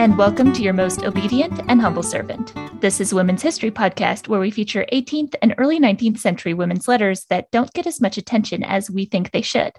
and welcome to your most obedient and humble servant. This is Women's History Podcast, where we feature 18th and early 19th century women's letters that don't get as much attention as we think they should.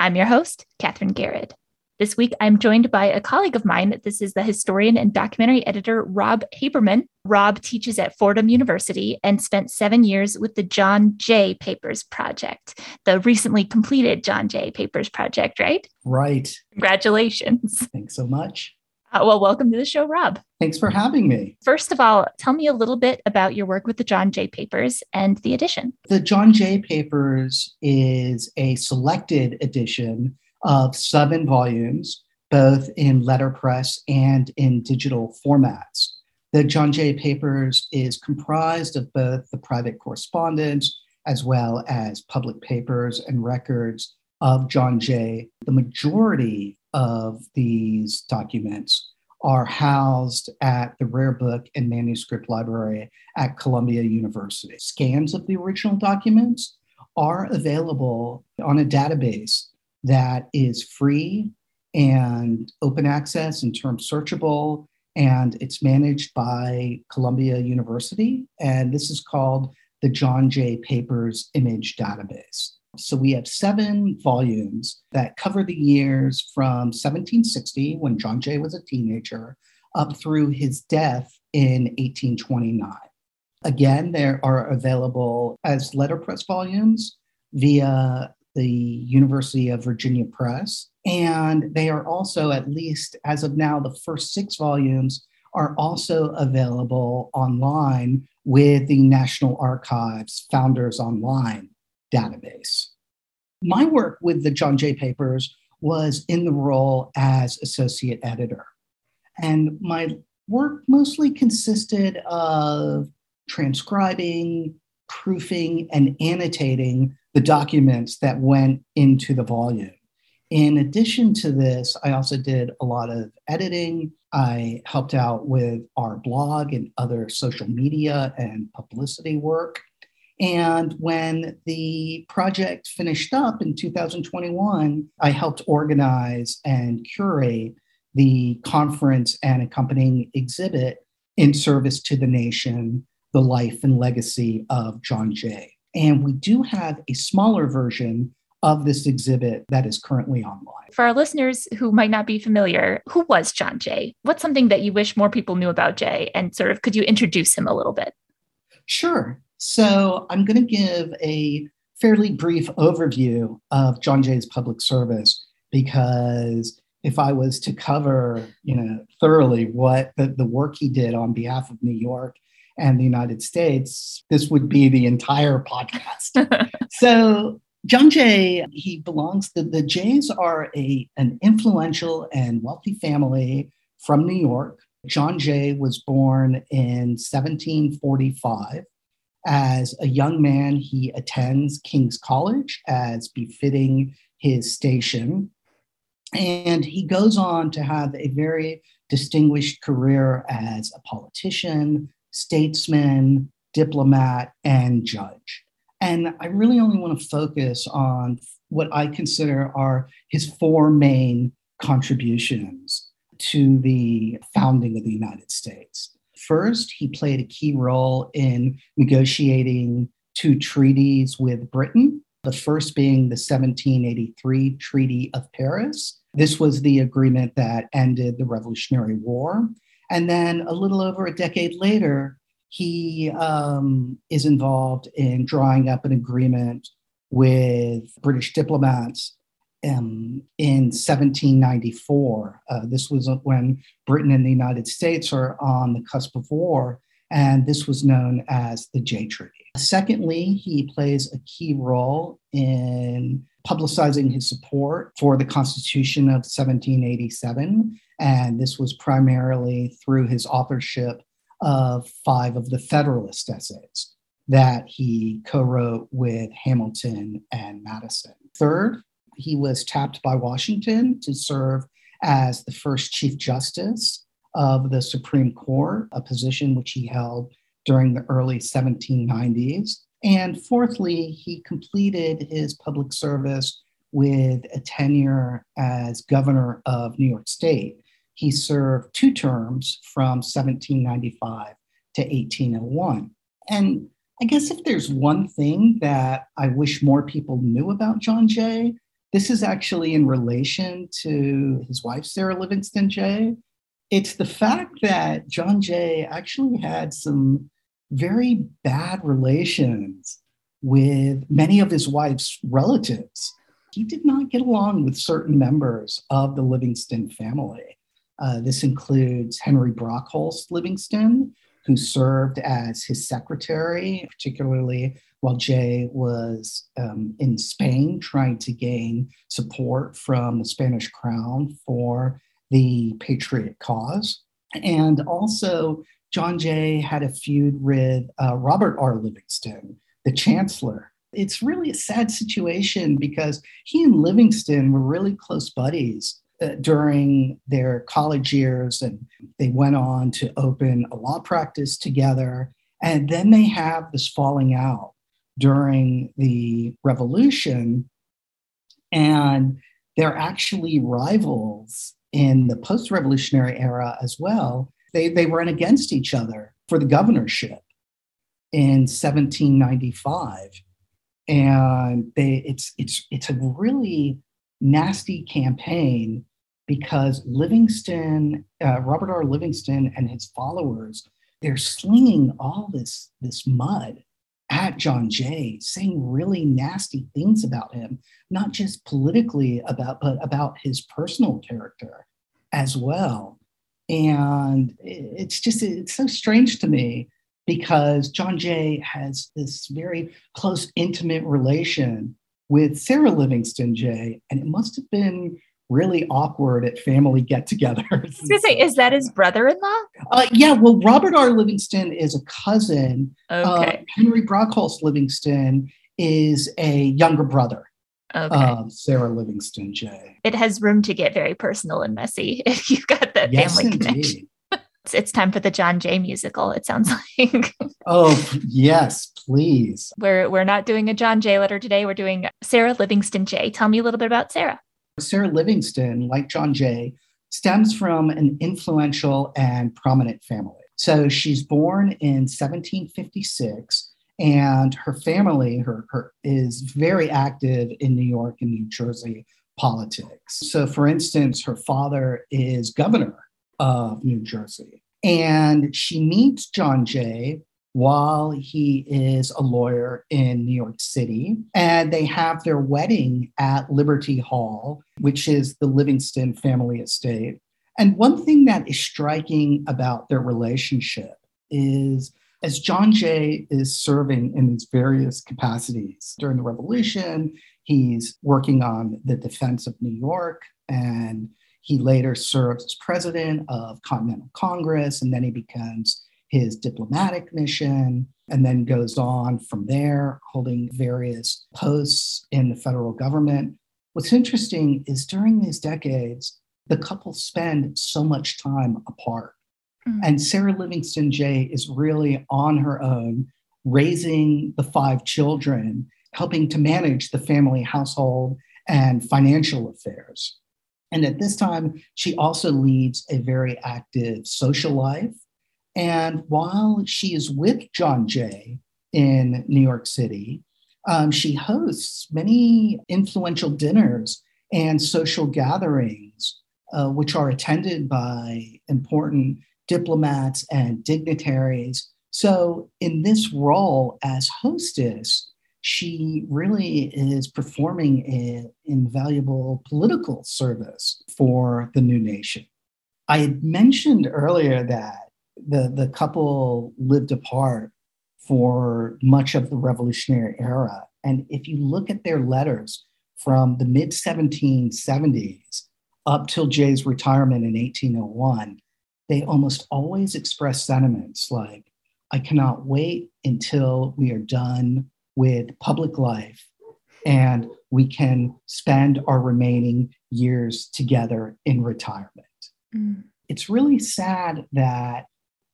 I'm your host, Katherine Garrett. This week, I'm joined by a colleague of mine. This is the historian and documentary editor, Rob Haberman. Rob teaches at Fordham University and spent seven years with the John Jay Papers Project, the recently completed John Jay Papers Project, right? Right. Congratulations. Thanks so much. Uh, well, welcome to the show, Rob. Thanks for having me. First of all, tell me a little bit about your work with the John Jay Papers and the edition. The John Jay Papers is a selected edition of seven volumes, both in letterpress and in digital formats. The John Jay Papers is comprised of both the private correspondence as well as public papers and records of John Jay. The majority of these documents are housed at the Rare Book and Manuscript Library at Columbia University. Scans of the original documents are available on a database that is free and open access and term searchable. And it's managed by Columbia University. And this is called the John Jay Papers Image Database. So we have seven volumes that cover the years from 1760, when John Jay was a teenager, up through his death in 1829. Again, they are available as letterpress volumes via the University of Virginia Press. And they are also, at least as of now, the first six volumes are also available online with the National Archives Founders Online database. My work with the John Jay Papers was in the role as associate editor. And my work mostly consisted of transcribing, proofing, and annotating the documents that went into the volume. In addition to this, I also did a lot of editing. I helped out with our blog and other social media and publicity work. And when the project finished up in 2021, I helped organize and curate the conference and accompanying exhibit in service to the nation, the life and legacy of John Jay. And we do have a smaller version of this exhibit that is currently online. For our listeners who might not be familiar, who was John Jay? What's something that you wish more people knew about Jay? And sort of could you introduce him a little bit? Sure. So I'm going to give a fairly brief overview of John Jay's public service because if I was to cover, you know, thoroughly what the, the work he did on behalf of New York and the United States, this would be the entire podcast. so John Jay, he belongs, the, the Jays are a, an influential and wealthy family from New York. John Jay was born in 1745. As a young man, he attends King's College as befitting his station. And he goes on to have a very distinguished career as a politician, statesman, diplomat, and judge. And I really only want to focus on what I consider are his four main contributions to the founding of the United States. First, he played a key role in negotiating two treaties with Britain, the first being the 1783 Treaty of Paris. This was the agreement that ended the Revolutionary War. And then a little over a decade later, he um, is involved in drawing up an agreement with British diplomats um, in 1794. Uh, this was when Britain and the United States are on the cusp of war, and this was known as the Jay Treaty. Secondly, he plays a key role in publicizing his support for the Constitution of 1787 and this was primarily through his authorship of five of the Federalist essays that he co wrote with Hamilton and Madison. Third, he was tapped by Washington to serve as the first Chief Justice of the Supreme Court, a position which he held during the early 1790s. And fourthly, he completed his public service with a tenure as governor of New York State he served two terms from 1795 to 1801. And I guess if there's one thing that I wish more people knew about John Jay, this is actually in relation to his wife, Sarah Livingston Jay. It's the fact that John Jay actually had some very bad relations with many of his wife's relatives. He did not get along with certain members of the Livingston family. Uh, this includes Henry Brockholst Livingston, who served as his secretary, particularly while Jay was um, in Spain trying to gain support from the Spanish crown for the patriot cause. And also, John Jay had a feud with uh, Robert R. Livingston, the chancellor. It's really a sad situation because he and Livingston were really close buddies Uh, during their college years, and they went on to open a law practice together. And then they have this falling out during the revolution, and they're actually rivals in the post revolutionary era as well. They, they run against each other for the governorship in 1795 and they it's it's it's a really nasty campaign because Livingston, uh, Robert R. Livingston, and his followers, they're slinging all this this mud at John Jay, saying really nasty things about him, not just politically about, but about his personal character as well. And it's just it's so strange to me because John Jay has this very close, intimate relation with Sarah Livingston Jay, and it must have been really awkward at family get-togethers. say, is that his brother-in-law? Uh, yeah, well, Robert R. Livingston is a cousin. Okay. Uh, Henry Brockholst Livingston is a younger brother. Okay. Sarah Livingston Jay. It has room to get very personal and messy if you've got that yes, family indeed. connection. It's, it's time for the John Jay musical, it sounds like. oh, yes, please. We're we're not doing a John Jay letter today. We're doing Sarah Livingston Jay. Tell me a little bit about Sarah. Sarah Livingston, like John Jay, stems from an influential and prominent family. So she's born in 1756, and her family her, her, is very active in New York and New Jersey politics. So, for instance, her father is governor of New Jersey, and she meets John Jay while he is a lawyer in New York City. And they have their wedding at Liberty Hall, which is the Livingston family estate. And one thing that is striking about their relationship is as John Jay is serving in these various capacities during the revolution, he's working on the defense of New York and he later serves as president of Continental Congress and then he becomes his diplomatic mission, and then goes on from there, holding various posts in the federal government. What's interesting is during these decades, the couple spend so much time apart. Mm-hmm. And Sarah Livingston Jay is really on her own, raising the five children, helping to manage the family household and financial affairs. And at this time, she also leads a very active social life and while she is with John Jay in New York City, um, she hosts many influential dinners and social gatherings, uh, which are attended by important diplomats and dignitaries. So, in this role as hostess, she really is performing an invaluable political service for the new nation. I had mentioned earlier that the, the couple lived apart for much of the revolutionary era. And if you look at their letters from the mid 1770s up till Jay's retirement in 1801, they almost always express sentiments like, I cannot wait until we are done with public life and we can spend our remaining years together in retirement. Mm. It's really sad that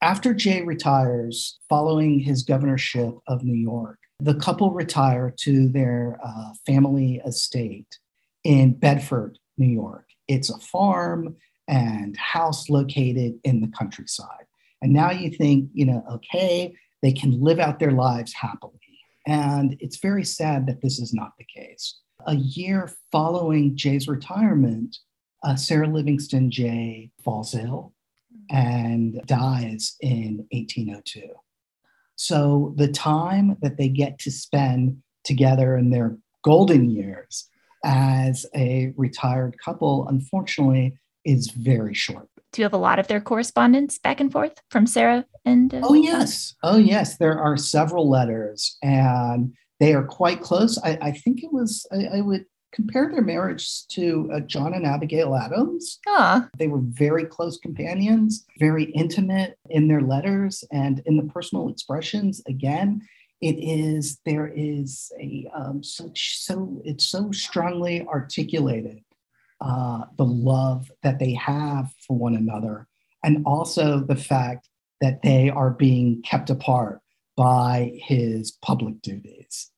after Jay retires, following his governorship of New York, the couple retire to their uh, family estate in Bedford, New York. It's a farm. and house located in the countryside. And now you think, you know, okay, they can live out their lives happily. And it's very sad that this is not the case. A year following Jay's retirement, uh, Sarah Livingston Jay falls ill and dies in 1802. So the time that they get to spend together in their golden years as a retired couple, unfortunately, is very short. Do you have a lot of their correspondence back and forth from Sarah and? Uh, oh yes, oh yes. There are several letters, and they are quite close. I, I think it was. I, I, would compare their marriage to uh, John and Abigail Adams. Ah. They were very close companions, very intimate in their letters and in the personal expressions. Again, it is there is a um, such so it's so strongly articulated uh, the love that they have for one another, and also the fact that they are being kept apart by his public duties.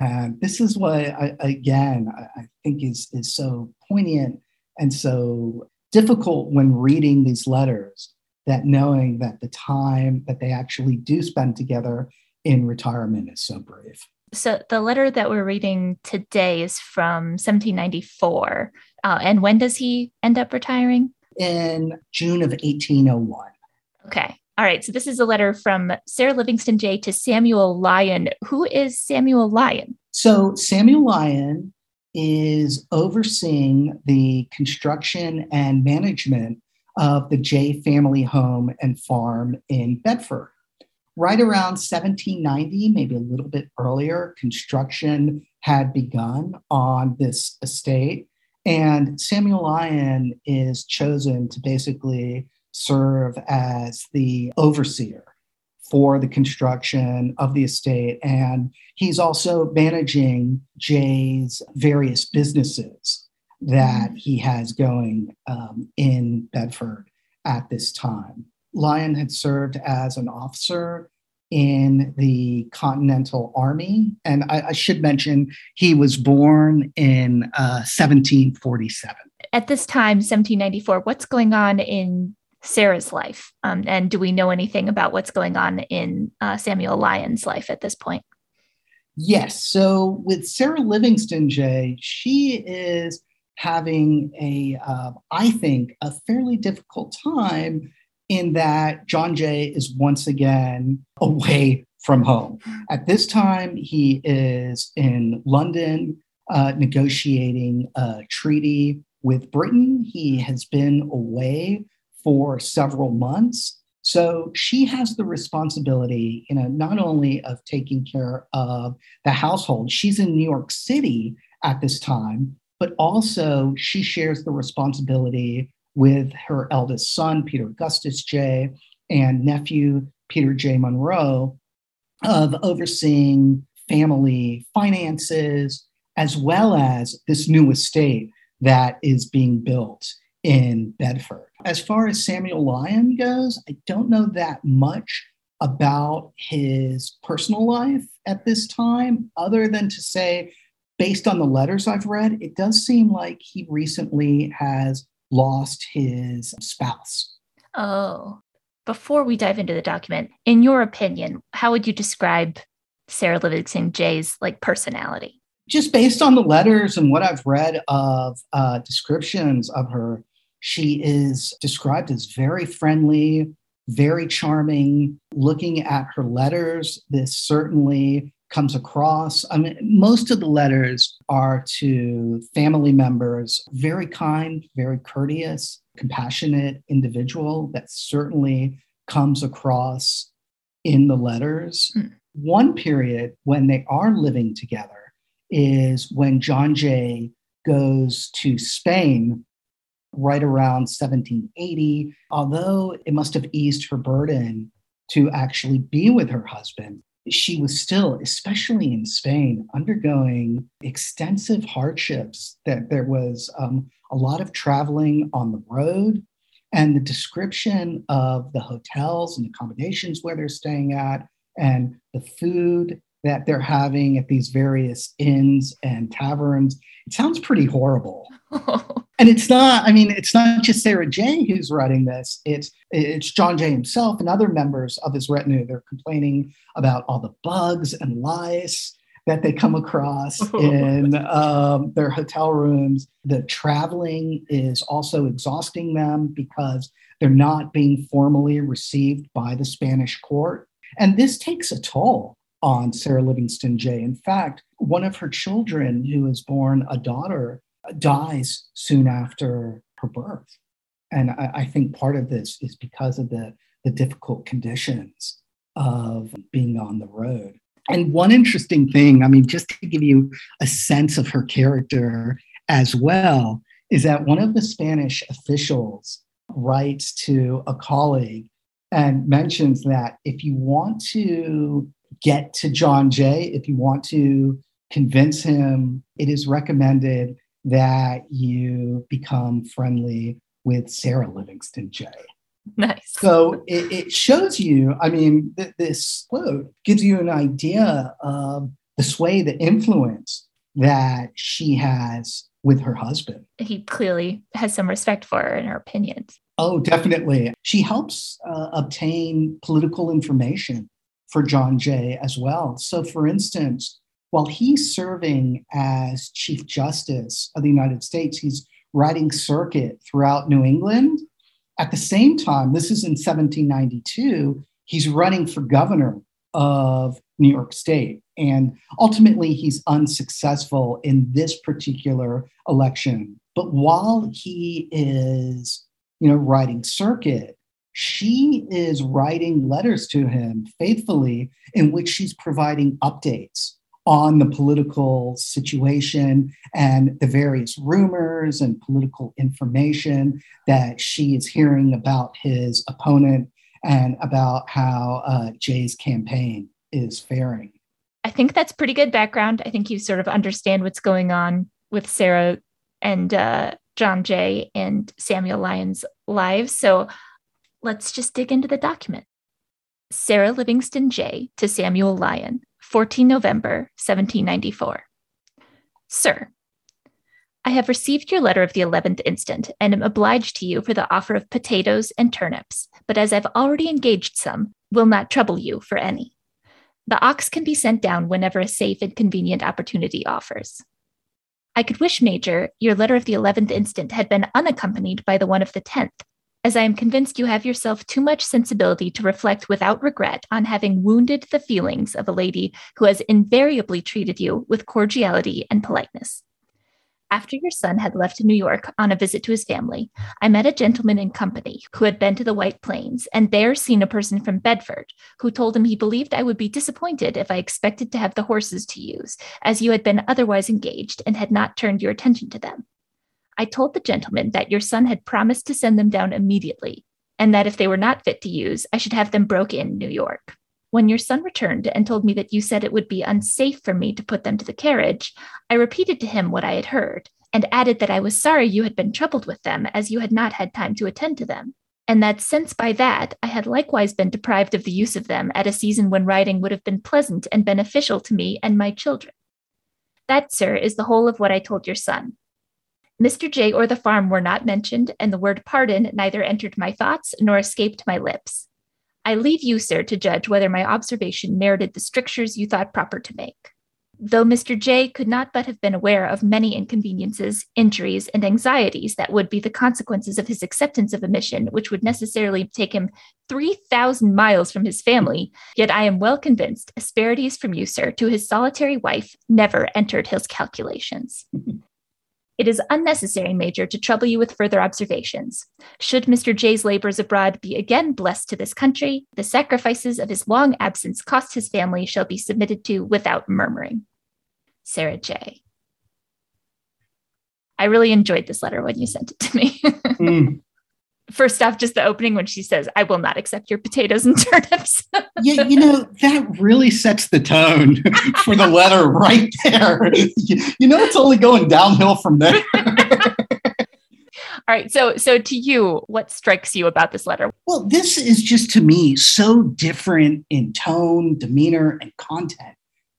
And this is what, I, again, I think is, is so poignant and so difficult when reading these letters that knowing that the time that they actually do spend together in retirement is so brief. So the letter that we're reading today is from 1794. Uh, and when does he end up retiring? In June of 1801. Okay. All right. So this is a letter from Sarah Livingston Jay to Samuel Lyon. Who is Samuel Lyon? So Samuel Lyon is overseeing the construction and management of the Jay family home and farm in Bedford. Right around 1790, maybe a little bit earlier, construction had begun on this estate. And Samuel Lyon is chosen to basically serve as the overseer for the construction of the estate. And he's also managing Jay's various businesses that he has going um, in Bedford at this time. Lyon had served as an officer in the Continental Army. And I, I should mention, he was born in uh, 1747. At this time, 1794, what's going on in Sarah's life? Um, and do we know anything about what's going on in uh, Samuel Lyon's life at this point? Yes. So with Sarah Livingston Jay, she is having a, uh, I think, a fairly difficult time in that John Jay is once again away from home. At this time, he is in London uh, negotiating a treaty with Britain. He has been away for several months. So she has the responsibility, you know, not only of taking care of the household, she's in New York City at this time, but also she shares the responsibility with her eldest son, Peter Augustus Jay, and nephew, Peter J. Munro, of overseeing family finances, as well as this new estate that is being built in Bedford. As far as Samuel Lyon goes, I don't know that much about his personal life at this time, other than to say, based on the letters I've read, it does seem like he recently has lost his spouse. Oh, before we dive into the document, in your opinion, how would you describe Sarah Livingston Jay's like personality? Just based on the letters and what I've read of uh, descriptions of her, she is described as very friendly, very charming. Looking at her letters, this certainly comes across. I mean, most of the letters are to family members, very kind, very courteous, compassionate individual that certainly comes across in the letters. Mm. One period when they are living together is when John Jay goes to Spain right around 1780. Although it must have eased her burden to actually be with her husband, she was still, especially in Spain, undergoing extensive hardships. That there was um, a lot of traveling on the road, and the description of the hotels and accommodations where they're staying at, and the food that they're having at these various inns and taverns. It sounds pretty horrible. and it's not, I mean, it's not just Sarah jay who's writing this. It's it's John Jay himself and other members of his retinue. They're complaining about all the bugs and lice that they come across in um, their hotel rooms. The traveling is also exhausting them because they're not being formally received by the Spanish court. And this takes a toll on Sarah Livingston Jay. In fact, one of her children, who is born a daughter, dies soon after her birth. And I, I think part of this is because of the, the difficult conditions of being on the road. And one interesting thing, I mean, just to give you a sense of her character as well, is that one of the Spanish officials writes to a colleague and mentions that if you want to get to John Jay, if you want to convince him, it is recommended that you become friendly with Sarah Livingston Jay. Nice. So it, it shows you, I mean, th- this quote gives you an idea of the sway, the influence that she has with her husband. He clearly has some respect for her and her opinions. Oh, definitely. She helps uh, obtain political information for John Jay as well. So, for instance, while he's serving as Chief Justice of the United States, he's riding circuit throughout New England. At the same time, this is in 1792, he's running for governor of New York State. And ultimately, he's unsuccessful in this particular election. But while he is, you know, riding circuit, she is writing letters to him faithfully in which she's providing updates on the political situation and the various rumors and political information that she is hearing about his opponent and about how uh, Jay's campaign is faring. I think that's pretty good background. I think you sort of understand what's going on with Sarah and uh, John Jay and Samuel Lyon's lives. So let's just dig into the document. Sarah Livingston Jay to Samuel Lyon, 14 November, 1794. Sir, I have received your letter of the 11th instant and am obliged to you for the offer of potatoes and turnips, but as I've already engaged some, will not trouble you for any. The ox can be sent down whenever a safe and convenient opportunity offers. I could wish, Major, your letter of the 11th instant had been unaccompanied by the one of the 10th, as I am convinced you have yourself too much sensibility to reflect without regret on having wounded the feelings of a lady who has invariably treated you with cordiality and politeness. After your son had left New York on a visit to his family, I met a gentleman in company who had been to the White Plains and there seen a person from Bedford who told him he believed I would be disappointed if I expected to have the horses to use, as you had been otherwise engaged and had not turned your attention to them. I told the gentleman that your son had promised to send them down immediately, and that if they were not fit to use, I should have them broke in New York. When your son returned and told me that you said it would be unsafe for me to put them to the carriage, I repeated to him what I had heard, and added that I was sorry you had been troubled with them, as you had not had time to attend to them, and that since by that I had likewise been deprived of the use of them at a season when riding would have been pleasant and beneficial to me and my children. That, sir, is the whole of what I told your son, Mr. Jay or the farm were not mentioned, and the word pardon neither entered my thoughts nor escaped my lips. I leave you, sir, to judge whether my observation merited the strictures you thought proper to make. Though Mr. Jay could not but have been aware of many inconveniences, injuries, and anxieties that would be the consequences of his acceptance of a mission which would necessarily take him 3,000 miles from his family, yet I am well convinced asperities from you, sir, to his solitary wife never entered his calculations. It is unnecessary, Major, to trouble you with further observations. Should Mr. Jay's labors abroad be again blessed to this country, the sacrifices of his long absence cost his family shall be submitted to without murmuring. Sarah J. I really enjoyed this letter when you sent it to me. mm first off, just the opening when she says, I will not accept your potatoes and turnips. yeah, you know, that really sets the tone for the letter right there. You know, it's only going downhill from there. All right. So, so to you, what strikes you about this letter? Well, this is just to me so different in tone, demeanor, and content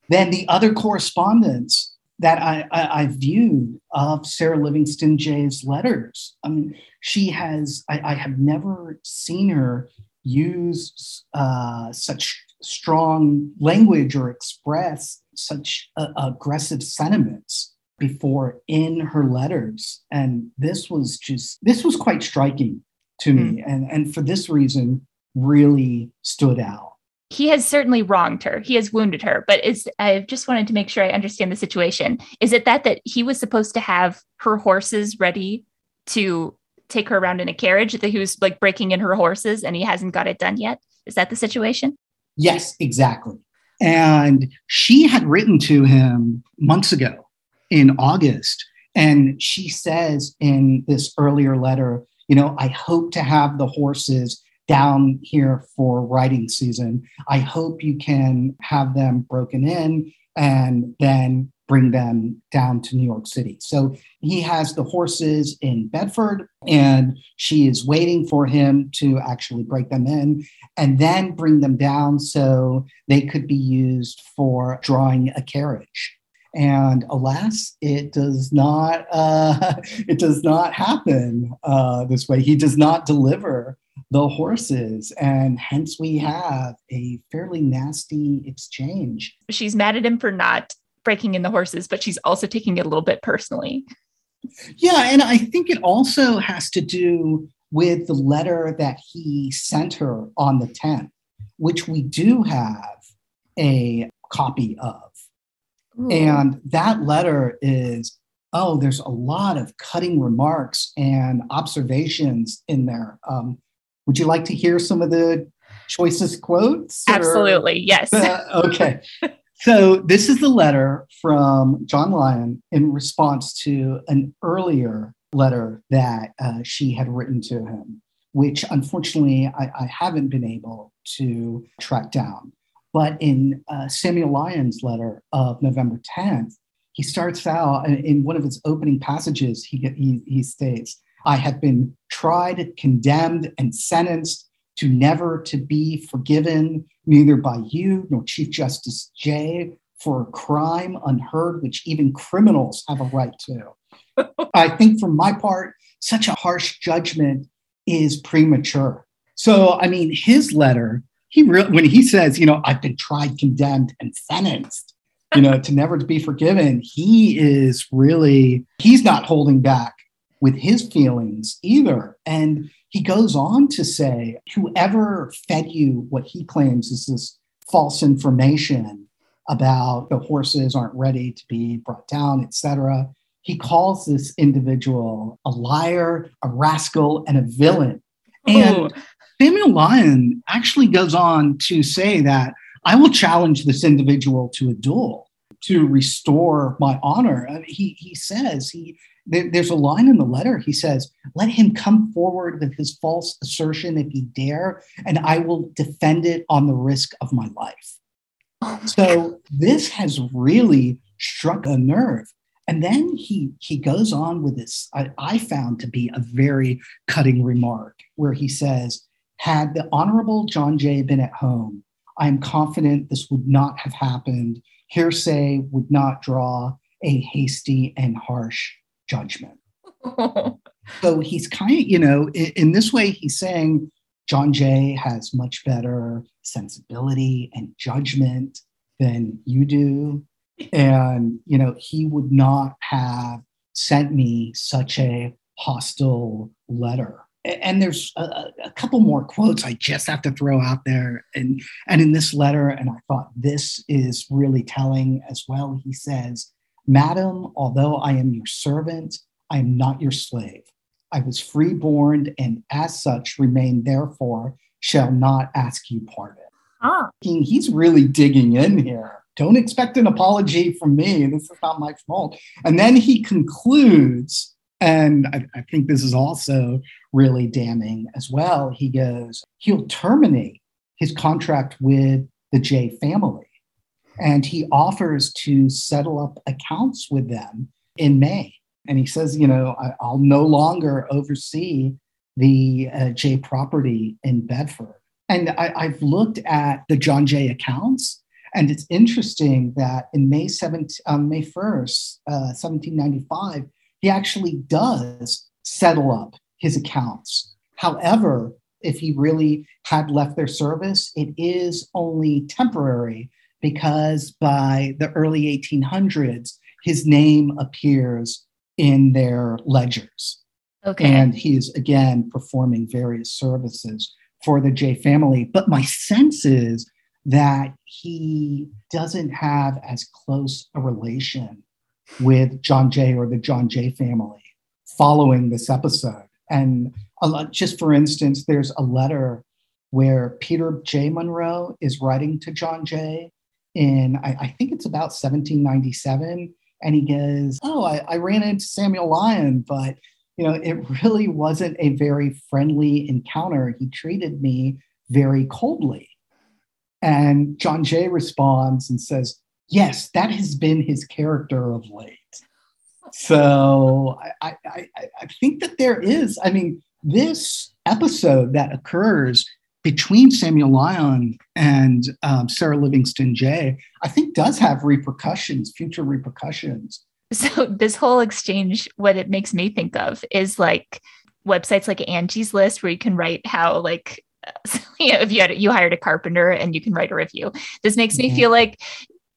than the other correspondence that I, I, I viewed of Sarah Livingston Jay's letters. I mean, she has, I, I have never seen her use uh, such strong language or express such uh, aggressive sentiments before in her letters. And this was just, this was quite striking to me. Mm. And, and for this reason, really stood out he has certainly wronged her. He has wounded her, but is I just wanted to make sure I understand the situation. Is it that that he was supposed to have her horses ready to take her around in a carriage that he was like breaking in her horses and he hasn't got it done yet? Is that the situation? Yes, exactly. And she had written to him months ago in August and she says in this earlier letter, you know, I hope to have the horses down here for riding season. I hope you can have them broken in and then bring them down to New York City. So he has the horses in Bedford, and she is waiting for him to actually break them in and then bring them down so they could be used for drawing a carriage. And alas, it does not. Uh, it does not happen uh, this way. He does not deliver the horses, and hence we have a fairly nasty exchange. She's mad at him for not breaking in the horses, but she's also taking it a little bit personally. Yeah, and I think it also has to do with the letter that he sent her on the 10th, which we do have a copy of. Ooh. And that letter is oh, there's a lot of cutting remarks and observations in there. Um, would you like to hear some of the choicest quotes? Absolutely, yes. Uh, okay. so this is the letter from John Lyon in response to an earlier letter that uh, she had written to him, which unfortunately I, I, haven't been able to track down. But in uh, Samuel Lyon's letter of November 10th, he starts out in one of his opening passages, he, he, he states, I have been tried, condemned, and sentenced to never to be forgiven, neither by you nor Chief Justice Jay, for a crime unheard, which even criminals have a right to. I think, for my part, such a harsh judgment is premature. So, I mean, his letter, he re- when he says, you know, I've been tried, condemned, and sentenced, you know, to never to be forgiven, he is really, he's not holding back with his feelings either. And he goes on to say, whoever fed you what he claims is this false information about the horses aren't ready to be brought down, etc. He calls this individual a liar, a rascal, and a villain. And Samuel Lyon actually goes on to say that I will challenge this individual to a duel to restore my honor. I mean, he, he says he there, there's a line in the letter. He says, Let him come forward with his false assertion if he dare, and I will defend it on the risk of my life. So this has really struck a nerve. And then he he goes on with this, I, I found to be a very cutting remark, where he says, Had the Honorable John Jay been at home, I am confident this would not have happened. Hearsay would not draw a hasty and harsh judgment. so he's kind of, you know, in, in, this way, he's saying John Jay has much better sensibility and judgment than you do. And, you know, he would not have sent me such a hostile letter. And there's a, a couple more quotes I just have to throw out there. And, and in this letter, and I thought this is really telling as well, he says, Madam, although I am your servant, I am not your slave. I was freeborn and as such remain, therefore, shall not ask you pardon. Ah. He's really digging in here. Don't expect an apology from me. This is not my fault. And then he concludes, and I, I think this is also really damning as well. He goes, he'll terminate his contract with the Jay family and he offers to settle up accounts with them in May. And he says, you know, I, will no longer oversee the uh, Jay property in Bedford. And I, I've looked at the John Jay accounts, And it's interesting that in May 17, um, May 1st, uh, 1795, he actually does settle up his accounts. However, if he really had left their service, it is only temporary because by the early 1800s, his name appears in their ledgers. Okay. And he is again performing various services for the Jay family. But my sense is that he doesn't have as close a relation with John Jay or the John Jay family following this episode. And lot, just for instance, there's a letter where Peter J. Munro is writing to John Jay in, I, I think it's about 1797. And he goes, Oh, I, I ran into Samuel Lyon, but you know, it really wasn't a very friendly encounter. He treated me very coldly. And John Jay responds and says, Yes, that has been his character of late. So I, I, I think that there is, I mean, this episode that occurs between Samuel Lyon and um, Sarah Livingston Jay, I think does have repercussions, future repercussions. So this whole exchange, what it makes me think of is like websites like Angie's List, where you can write how like you know, if you had you hired a carpenter and you can write a review. This makes mm-hmm. me feel like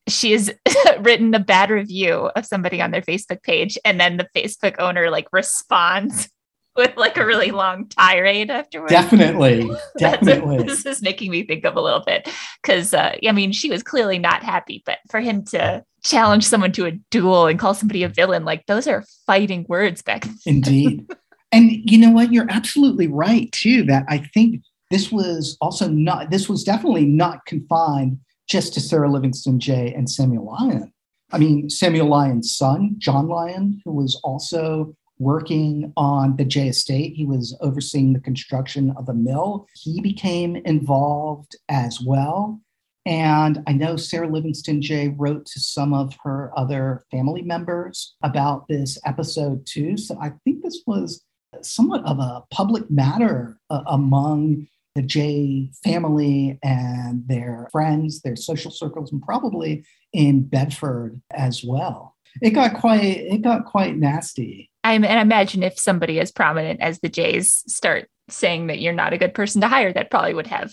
she has written a bad review of somebody on their Facebook page, and then the Facebook owner like responds with like a really long tirade afterwards. Definitely, definitely. this is making me think of a little bit because uh, I mean she was clearly not happy, but for him to challenge someone to a duel and call somebody a villain, like those are fighting words back. Indeed, and you know what? You're absolutely right too. That I think this was also not. This was definitely not confined just to Sarah Livingston Jay and Samuel Lyon. I mean, Samuel Lyon's son, John Lyon, who was also working on the Jay estate. He was overseeing the construction of a mill. He became involved as well. And I know Sarah Livingston Jay wrote to some of her other family members about this episode too. So I think this was somewhat of a public matter uh, among the Jay family and their friends, their social circles, and probably in Bedford as well. It got quite it got quite nasty. I and imagine if somebody as prominent as the Jays start saying that you're not a good person to hire, that probably would have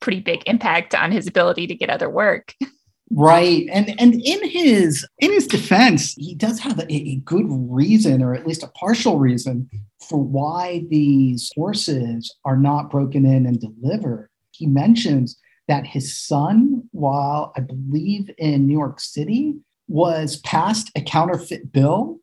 pretty big impact on his ability to get other work. Right. And and in his in his defense, he does have a, a, good reason, or at least a partial reason, for why these horses are not broken in and delivered. He mentions that his son, while I believe in New York City, was passed a counterfeit bill,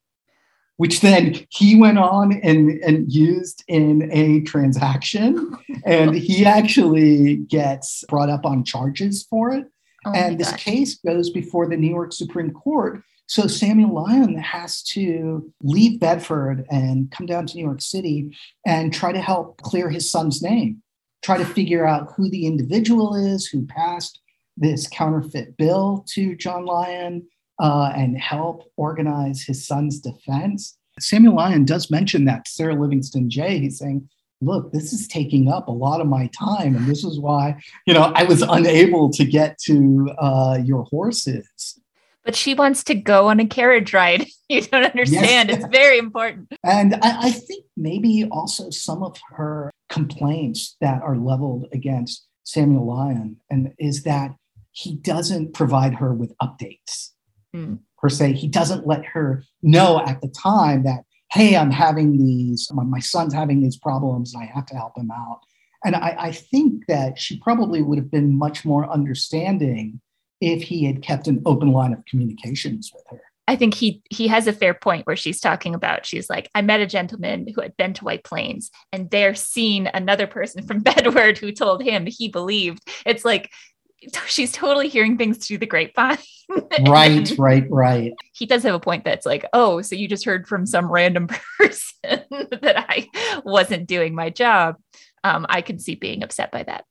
which then he went on and, and used in a transaction. and he actually gets brought up on charges for it. Oh and this case goes before the New York Supreme Court. So Samuel Lyon has to leave Bedford and come down to New York City and try to help clear his son's name, try to figure out who the individual is who passed this counterfeit bill to John Lyon uh, and help organize his son's defense. Samuel Lyon does mention that Sarah Livingston Jay. He's saying, look, this is taking up a lot of my time. And this is why, you know, I was unable to get to uh, your horses. But she wants to go on a carriage ride. You don't understand. Yes. It's very important. And I, I think maybe also some of her complaints that are leveled against Samuel Lyon and is that he doesn't provide her with updates mm. per se. He doesn't let her know at the time that hey, I'm having these, my, son's having these problems, and I have to help him out. And I, I think that she probably would have been much more understanding if he had kept an open line of communications with her. I think he he has a fair point where she's talking about she's like I met a gentleman who had been to White Plains and there seen another person from Bedward who told him he believed it's like she's totally hearing things through the grapevine. right, right, right. He does have a point that's like, oh, so you just heard from some random person that I wasn't doing my job. Um, I can see being upset by that.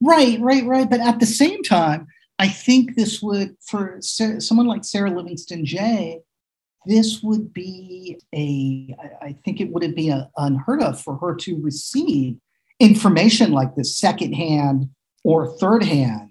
right, right, right. But at the same time, I think this would, for Sarah, someone like Sarah Livingston Jay, this would be a, I think it would be a, unheard of for her to receive information like this secondhand or third hand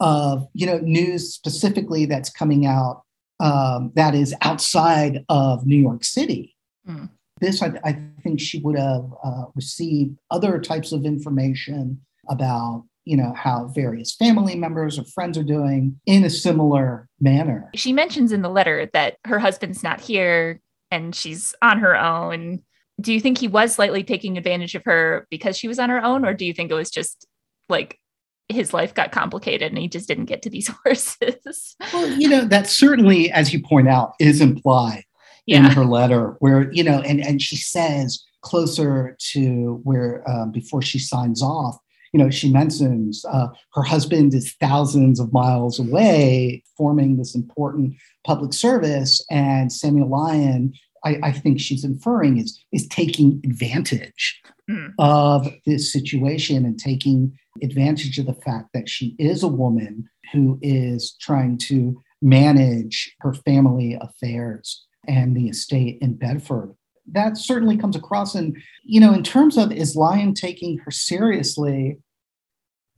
of you know news specifically that's coming out um, that is outside of New York City. Mm. This, I, I, think, she would have uh, received other types of information about you know how various family members or friends are doing in a similar manner. She mentions in the letter that her husband's not here and she's on her own. Do you think he was slightly taking advantage of her because she was on her own, or do you think it was just like his life got complicated and he just didn't get to these horses? well, you know, that certainly, as you point out, is implied yeah. in her letter, where, you know, and, and she says closer to where um, before she signs off, you know, she mentions uh, her husband is thousands of miles away forming this important public service, and Samuel Lyon, I, I think she's inferring, is, is taking advantage mm. of this situation and taking advantage of the fact that she is a woman who is trying to manage her family affairs and the estate in Bedford that certainly comes across. And, you know, in terms of is Lyon taking her seriously,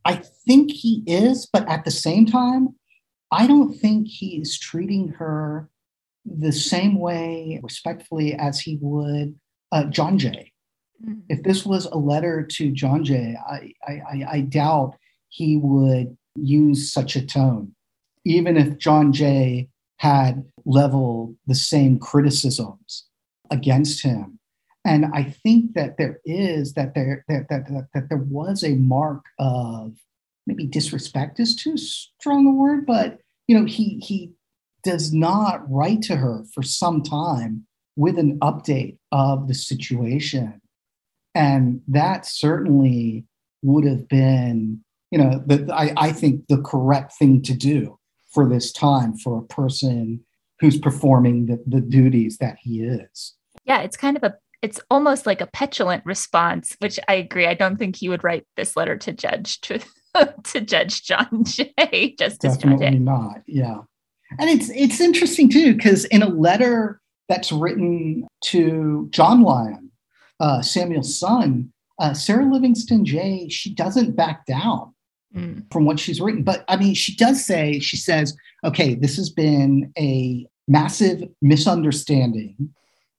I think he is, but at the same time, I don't think he is treating her the same way respectfully as he would uh, John Jay. Mm-hmm. If this was a letter to John Jay, I, I, I doubt he would use such a tone, even if John Jay had leveled the same criticisms against him. And I think that there is that there that, that, that, that there was a mark of maybe disrespect is too strong a word, but you know, he he does not write to her for some time with an update of the situation. And that certainly would have been, you know, the, I, I think the correct thing to do for this time for a person who's performing the, the duties that he is. Yeah, it's kind of a it's almost like a petulant response, which I agree. I don't think he would write this letter to Judge to to Judge John Jay, Justice Definitely John Jay. not. Yeah, and it's it's interesting too because in a letter that's written to John Lyon, uh, Samuel's son, uh, Sarah Livingston Jay, she doesn't back down mm. from what she's written. But I mean, she does say she says, "Okay, this has been a massive misunderstanding."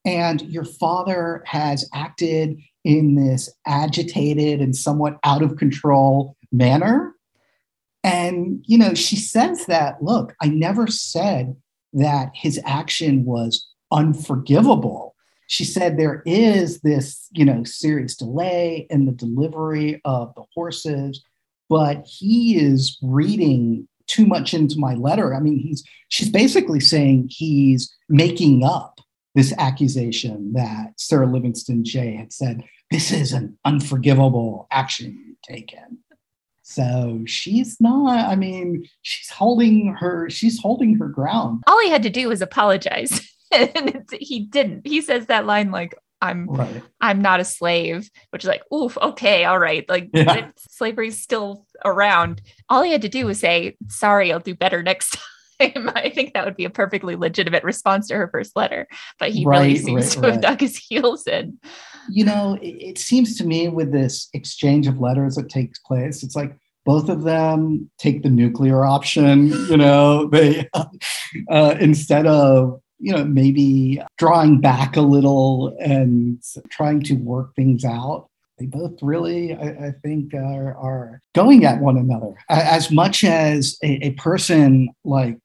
And your father has acted in this agitated and somewhat out of control manner. And, you know, she says that, look, I never said that his action was unforgivable. She said there is this, you know, serious delay in the delivery of the horses, but he is reading too much into my letter. I mean, he's she's basically saying he's making up this accusation that Sarah Livingston Jay had said, this is an unforgivable action taken. So she's not, I mean, she's holding her, she's holding her ground. All he had to do was apologize. and he didn't. He says that line like, I'm right. I'm not a slave, which is like, oof, okay, all right. Like yeah. slavery's still around. All he had to do was say, sorry, I'll do better next time. I think that would be a perfectly legitimate response to her first letter, but he right, really seems right, to have dug his heels in. You know, it, it seems to me with this exchange of letters that takes place, it's like both of them take the nuclear option. You know, they uh, instead of you know maybe drawing back a little and trying to work things out they both really, I, I think, are, are, going at one another. As much as a, a person like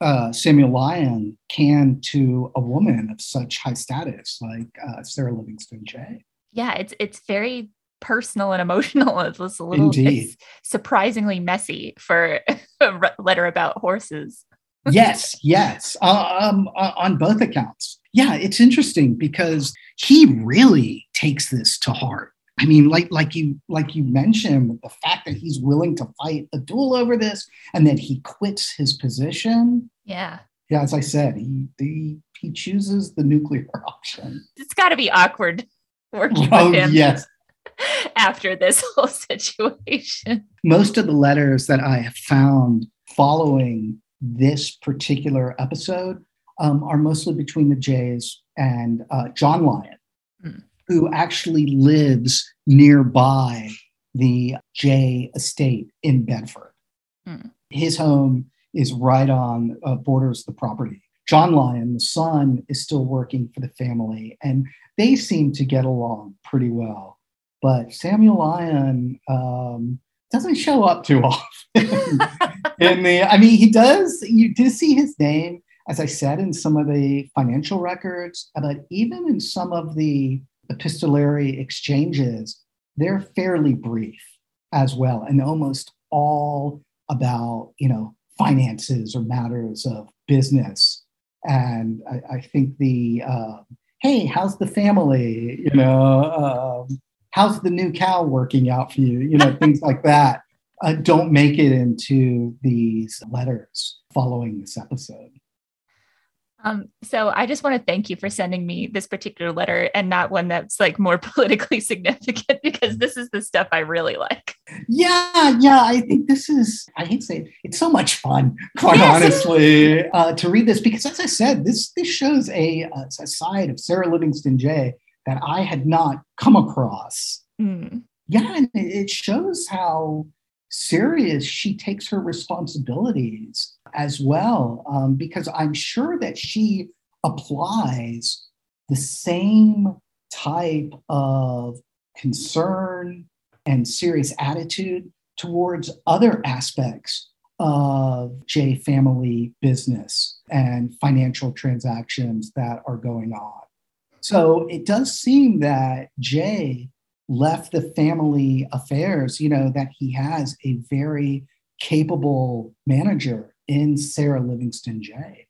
uh, Samuel Lyon can to a woman of such high status like uh, Sarah Livingston Jay. Yeah, it's it's very personal and emotional. It's a little it's surprisingly messy for a letter about horses. Yes, yes, uh, um, uh, on both accounts. Yeah, it's interesting because he really takes this to heart. I mean, like like you like you mentioned, the fact that he's willing to fight a duel over this, and that he quits his position. Yeah. Yeah, as I said, he he, he chooses the nuclear option. It's got to be awkward working oh, with him. Yes. After this whole situation, most of the letters that I have found following this particular episode um, are mostly between the Jays and uh, John Lyon. Mm who actually lives nearby the Jay estate in Bedford. Hmm. His home is right on uh, borders the property. John Lyon, the son, is still working for the family, and they seem to get along pretty well. But Samuel Lyon um, doesn't show up too often. in the, I mean, he does. You do see his name, as I said, in some of the financial records, but even in some of the epistolary exchanges, they're fairly brief as well, and almost all about you know finances or matters of business and I, I think the uh, hey, how's the family? You know, um, how's the new cow working out for you? You know, things like that. Uh, don't make it into these letters following this episode. Um, so I just want to thank you for sending me this particular letter and not one that's like more politically significant because this is the stuff I really like. Yeah, yeah. I think this is, I hate to say it, it's so much fun, quite yes. honestly, uh, to read this because as I said, this this shows a, a side of Sarah Livingston Jay that I had not come across. Mm. Yeah, and it shows how serious she takes her responsibilities as well, um, because I'm sure that she applies the same type of concern and serious attitude towards other aspects of Jay family business and financial transactions that are going on. So it does seem that Jay left the family affairs, you know, that he has a very capable manager in Sarah Livingston Jay.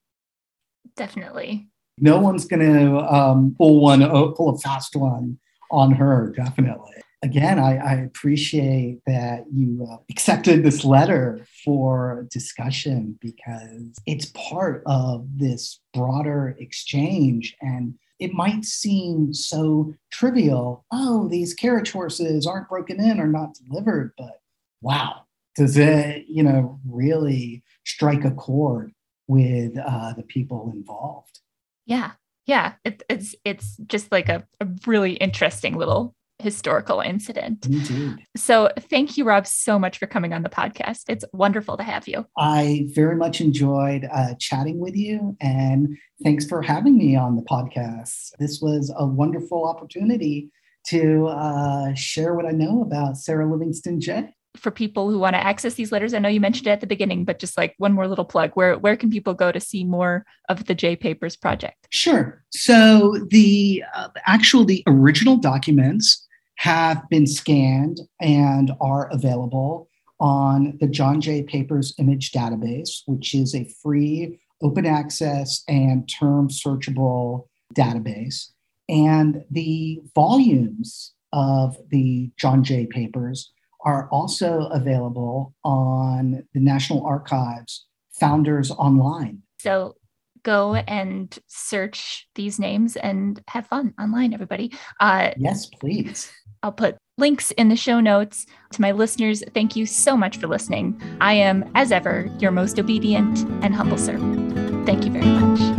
Definitely. No one's going to um, pull one, uh, pull a fast one on her. Definitely. Again, I, I appreciate that you uh, accepted this letter for discussion because it's part of this broader exchange and it might seem so trivial. Oh, these carriage horses aren't broken in or not delivered, but wow, does it, you know, really strike a chord with uh, the people involved? Yeah, yeah, it, it's it's just like a, a really interesting little historical incident. Indeed. So thank you, Rob, so much for coming on the podcast. It's wonderful to have you. I very much enjoyed uh, chatting with you, and thanks for having me on the podcast. This was a wonderful opportunity to uh, share what I know about Sarah Livingston Jay. For people who want to access these letters, I know you mentioned it at the beginning, but just like one more little plug, where where can people go to see more of the Jay Papers project? Sure. So the uh, actual the original documents have been scanned and are available on the John Jay Papers Image Database, which is a free open access and term searchable database. And the volumes of the John Jay Papers are also available on the National Archives Founders Online. So go and search these names and have fun online, everybody. Uh, yes, please. I'll put links in the show notes. To my listeners, thank you so much for listening. I am, as ever, your most obedient and humble servant. Thank you very much.